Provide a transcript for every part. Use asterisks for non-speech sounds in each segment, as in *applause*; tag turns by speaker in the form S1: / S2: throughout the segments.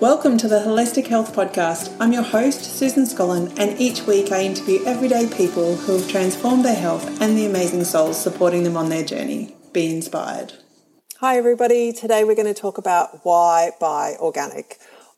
S1: Welcome to the Holistic Health Podcast. I'm your host, Susan Scollin, and each week I interview everyday people who have transformed their health and the amazing souls supporting them on their journey. Be inspired. Hi, everybody. Today we're going to talk about why buy organic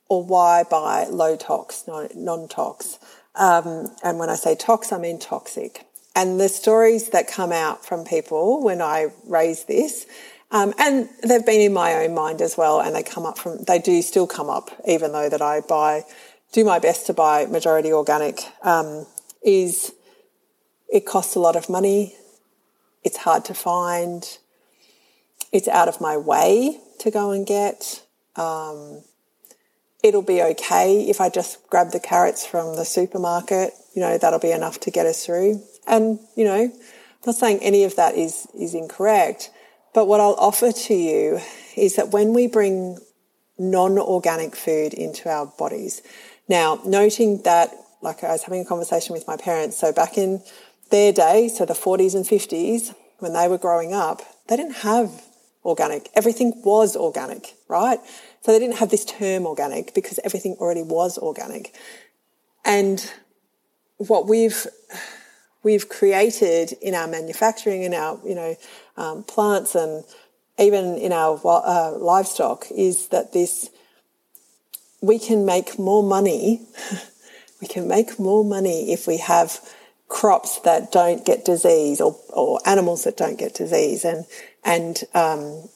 S1: or why buy low tox, non tox. Um, and when I say tox, I mean toxic. And the stories that come out from people when I raise this um, and they've been in my own mind as well, and they come up from, they do still come up, even though that I buy, do my best to buy majority organic, um, is it costs a lot of money. It's hard to find. It's out of my way to go and get. Um, it'll be okay if I just grab the carrots from the supermarket. You know, that'll be enough to get us through. And, you know, I'm not saying any of that is, is incorrect. But what I'll offer to you is that when we bring non organic food into our bodies, now noting that, like I was having a conversation with my parents, so back in their day, so the 40s and 50s, when they were growing up, they didn't have organic. Everything was organic, right? So they didn't have this term organic because everything already was organic. And what we've we've created in our manufacturing, in our you know um, plants, and even in our uh, livestock, is that this we can make more money. *laughs* we can make more money if we have crops that don't get disease or, or animals that don't get disease and and um,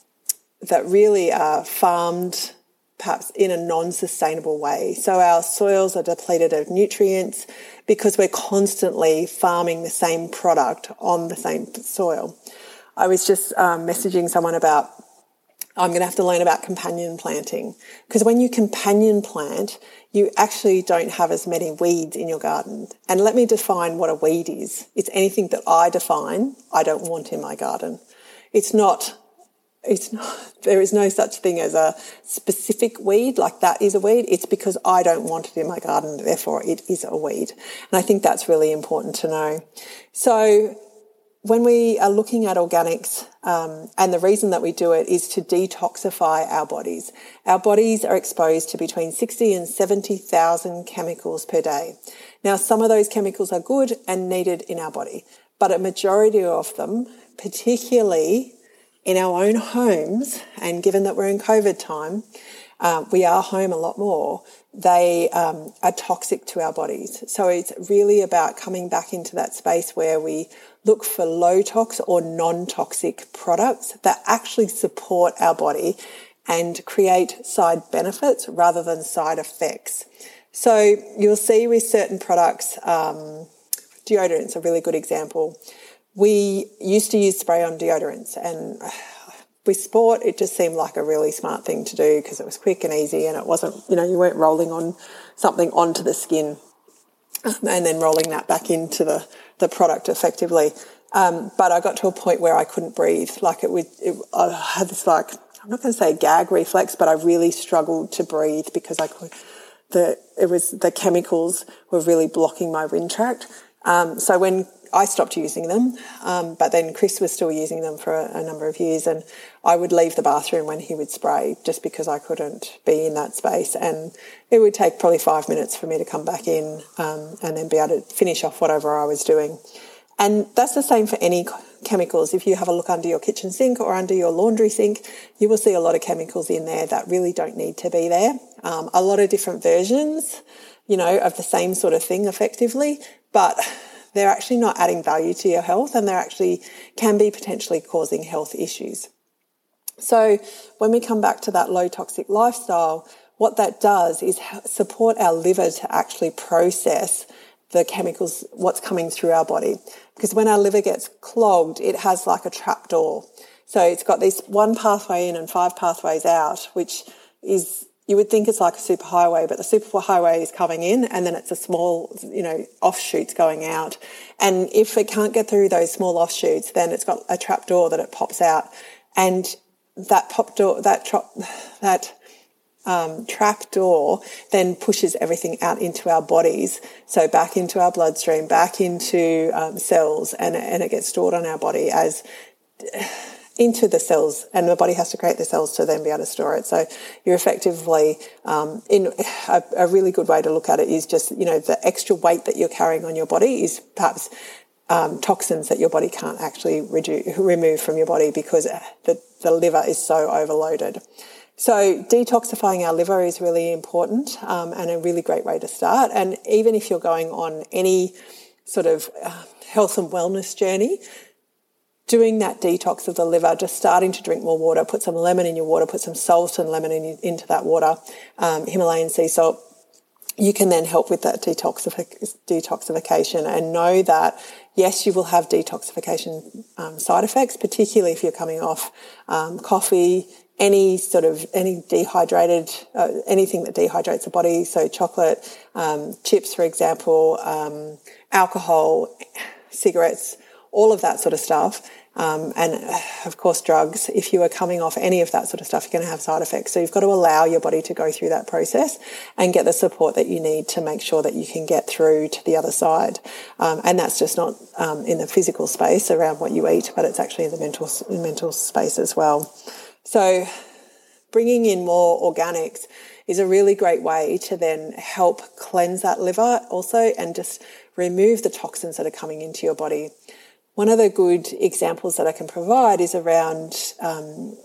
S1: that really are farmed perhaps in a non-sustainable way. So our soils are depleted of nutrients because we're constantly farming the same product on the same soil. I was just um, messaging someone about I'm going to have to learn about companion planting because when you companion plant, you actually don't have as many weeds in your garden. And let me define what a weed is. It's anything that I define I don't want in my garden. It's not it's not, *laughs* there is no such thing as a specific weed, like that is a weed. It's because I don't want it in my garden, therefore it is a weed. And I think that's really important to know. So when we are looking at organics, um, and the reason that we do it is to detoxify our bodies. Our bodies are exposed to between 60 and 70,000 chemicals per day. Now, some of those chemicals are good and needed in our body, but a majority of them, particularly in our own homes, and given that we're in COVID time, uh, we are home a lot more, they um, are toxic to our bodies. So it's really about coming back into that space where we look for low tox or non toxic products that actually support our body and create side benefits rather than side effects. So you'll see with certain products, um, deodorant's a really good example we used to use spray on deodorants and with sport it just seemed like a really smart thing to do because it was quick and easy and it wasn't you know you weren't rolling on something onto the skin um, and then rolling that back into the, the product effectively. Um, but I got to a point where I couldn't breathe. Like it would it, I had this like I'm not going to say gag reflex but I really struggled to breathe because I could the it was the chemicals were really blocking my wind tract um, so when I stopped using them, um, but then Chris was still using them for a, a, number of years, and I would leave the bathroom when he would spray just because I couldn't be in that space, and it would take probably five minutes for me to come back in um, and then be able to finish off whatever I was doing. And that's the same for any chemicals. If you have a look under your kitchen sink or under your laundry sink, you will see a lot of chemicals in there that really don't need to be there. Um, a lot of different versions, you know, of the same sort of thing effectively, but they're actually not adding value to your health and they're actually can be potentially causing health issues. So when we come back to that low toxic lifestyle, what that does is support our liver to actually process the chemicals, what's coming through our body. Because when our liver gets clogged, it has like a trap door. So it's got this one pathway in and five pathways out, which is you would think it's like a superhighway, but the superhighway is coming in and then it's a small, you know, offshoots going out. And if it can't get through those small offshoots, then it's got a trap door that it pops out. And that pop door, that trap, *sighs* that um, trap door then pushes everything out into our bodies. So back into our bloodstream, back into um, cells, and, and it gets stored on our body as *sighs* into the cells, and the body has to create the cells to then be able to store it. So you're effectively um, in *sighs* a, a, really good way to look at it is just you know the extra weight that you're carrying on your body is perhaps um, toxins that your body can't actually remove from your body because the, the liver is so overloaded. So detoxifying our liver is really important um, and a really great way to start. And even if you're going on any sort of uh, health and wellness journey, doing that detox of the liver, just starting to drink more water, put some lemon in your water, put some salt and lemon in, into that water, um, Himalayan sea salt, you can then help with that detoxific- detoxification and know that yes, you will have detoxification um, side effects, particularly if you're coming off um, coffee, any sort of any dehydrated uh, anything that dehydrates the body. So chocolate um, chips for example um, alcohol cigarettes all of that sort of stuff um, and uh, of course drugs if you are coming off any of that sort of stuff you're going to have side effects. So you've got to allow your body to go through that process and get the support that you need to make sure that you can get through to the other side. Um, and that's just not um, in the physical space around what you eat but it's actually in the mental mental space as well. So bringing in more organics is a really great way to then help cleanse that liver also and just remove the toxins that are coming into your body. One of the good examples that I can provide is around, um,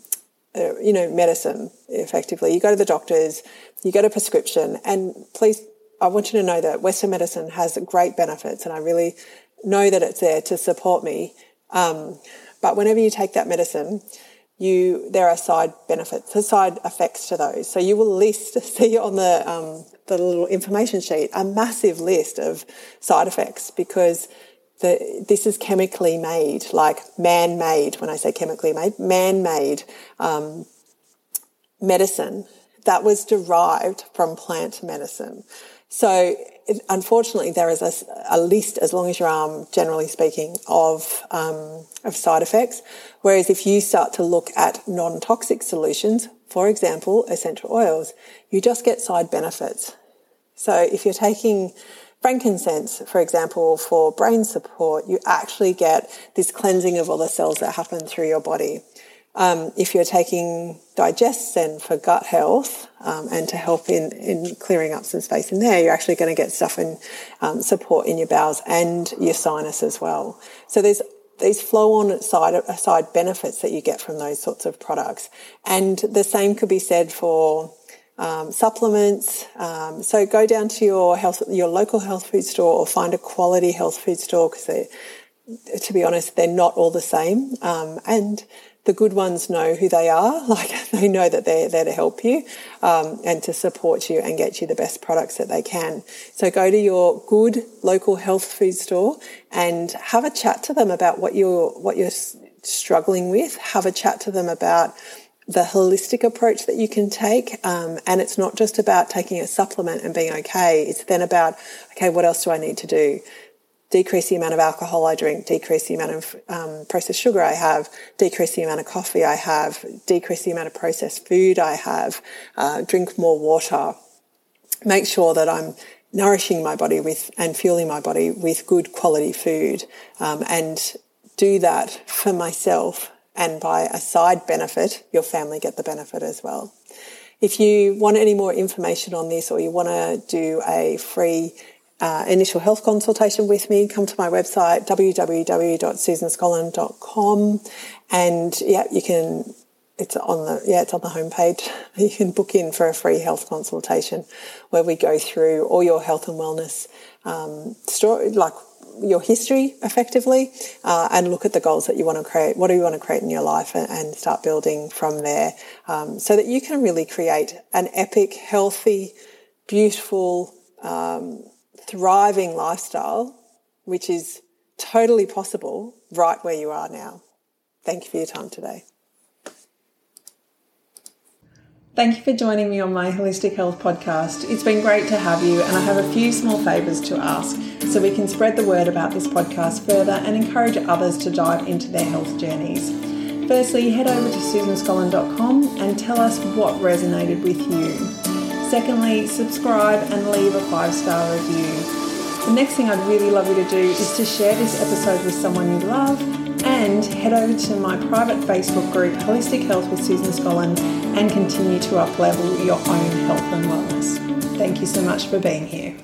S1: uh, you know, medicine. Effectively, you go to the doctors, you get a prescription, and please, I want you to know that Western medicine has great benefits, and I really know that it's there to support me. Um, but whenever you take that medicine, you there are side benefits, side effects to those. So you will list, *laughs* see on the um, the little information sheet, a massive list of side effects because this is chemically made, like man-made. When I say chemically made, man-made um, medicine that was derived from plant medicine. So unfortunately, there is a, a, list, as long as your arm, generally speaking, of um, of side effects. Whereas if you start to look at non-toxic solutions, for example, essential oils, you just get side benefits. So if you're taking frankincense, for example, for brain support, you actually get this cleansing of all the cells that happen through your body. Um, if you're taking DigestZen for gut health um, and to help in, in clearing up some space in there, you're actually going to get stuff and um, support in your bowels and your sinus as well. So there's these flow-on side side benefits that you get from those sorts of products, and the same could be said for um, supplements. Um, so go down to your health, your local health food store, or find a quality health food store because to be honest, they're not all the same. Um, and the good ones know who they are, *laughs* like they know that they're there to help you um, and to support you and get you the best products that they can. So go to your good local health food store and have a chat to them about what you're what you're struggling with. Have a chat to them about the holistic approach that you can take. Um, and it's not just about taking a supplement and being okay. It's then about, okay, what else do I need to do? decrease the amount of alcohol I drink, decrease the amount of um, processed sugar I have, decrease the amount of coffee I have, decrease the amount of processed food I have, uh, drink more water, make sure that I'm nourishing my body with and fueling my body with good quality food, um, and do that for myself. And by a side benefit, your family get the benefit as well. If you want any more information on this or you want to do a free uh, initial health consultation with me, come to my website, www.susanscollan.com. And yeah, you can, it's on the, yeah, it's on the homepage. *laughs* You can book in for a free health consultation where we go through all your health and wellness, um, story, like your history effectively, uh, and look at the goals that you want to create. What do you want to create in your life and, and start building from there, um, so that you can really create an epic, healthy, beautiful, um, thriving lifestyle, which is totally possible right where you are now. Thank you for your time today.
S2: Thank you for joining me on my Holistic Health podcast. It's been great to have you, and I have a few small favours to ask so we can spread the word about this podcast further and encourage others to dive into their health journeys. Firstly, head over to susanscollan.com and tell us what resonated with you. Secondly, subscribe and leave a five star review. The next thing I'd really love you to do is to share this episode with someone you love and head over to my private Facebook group, Holistic Health with Susan Scollin, and continue to uplevel your own health and wellness. Thank you so much for being here.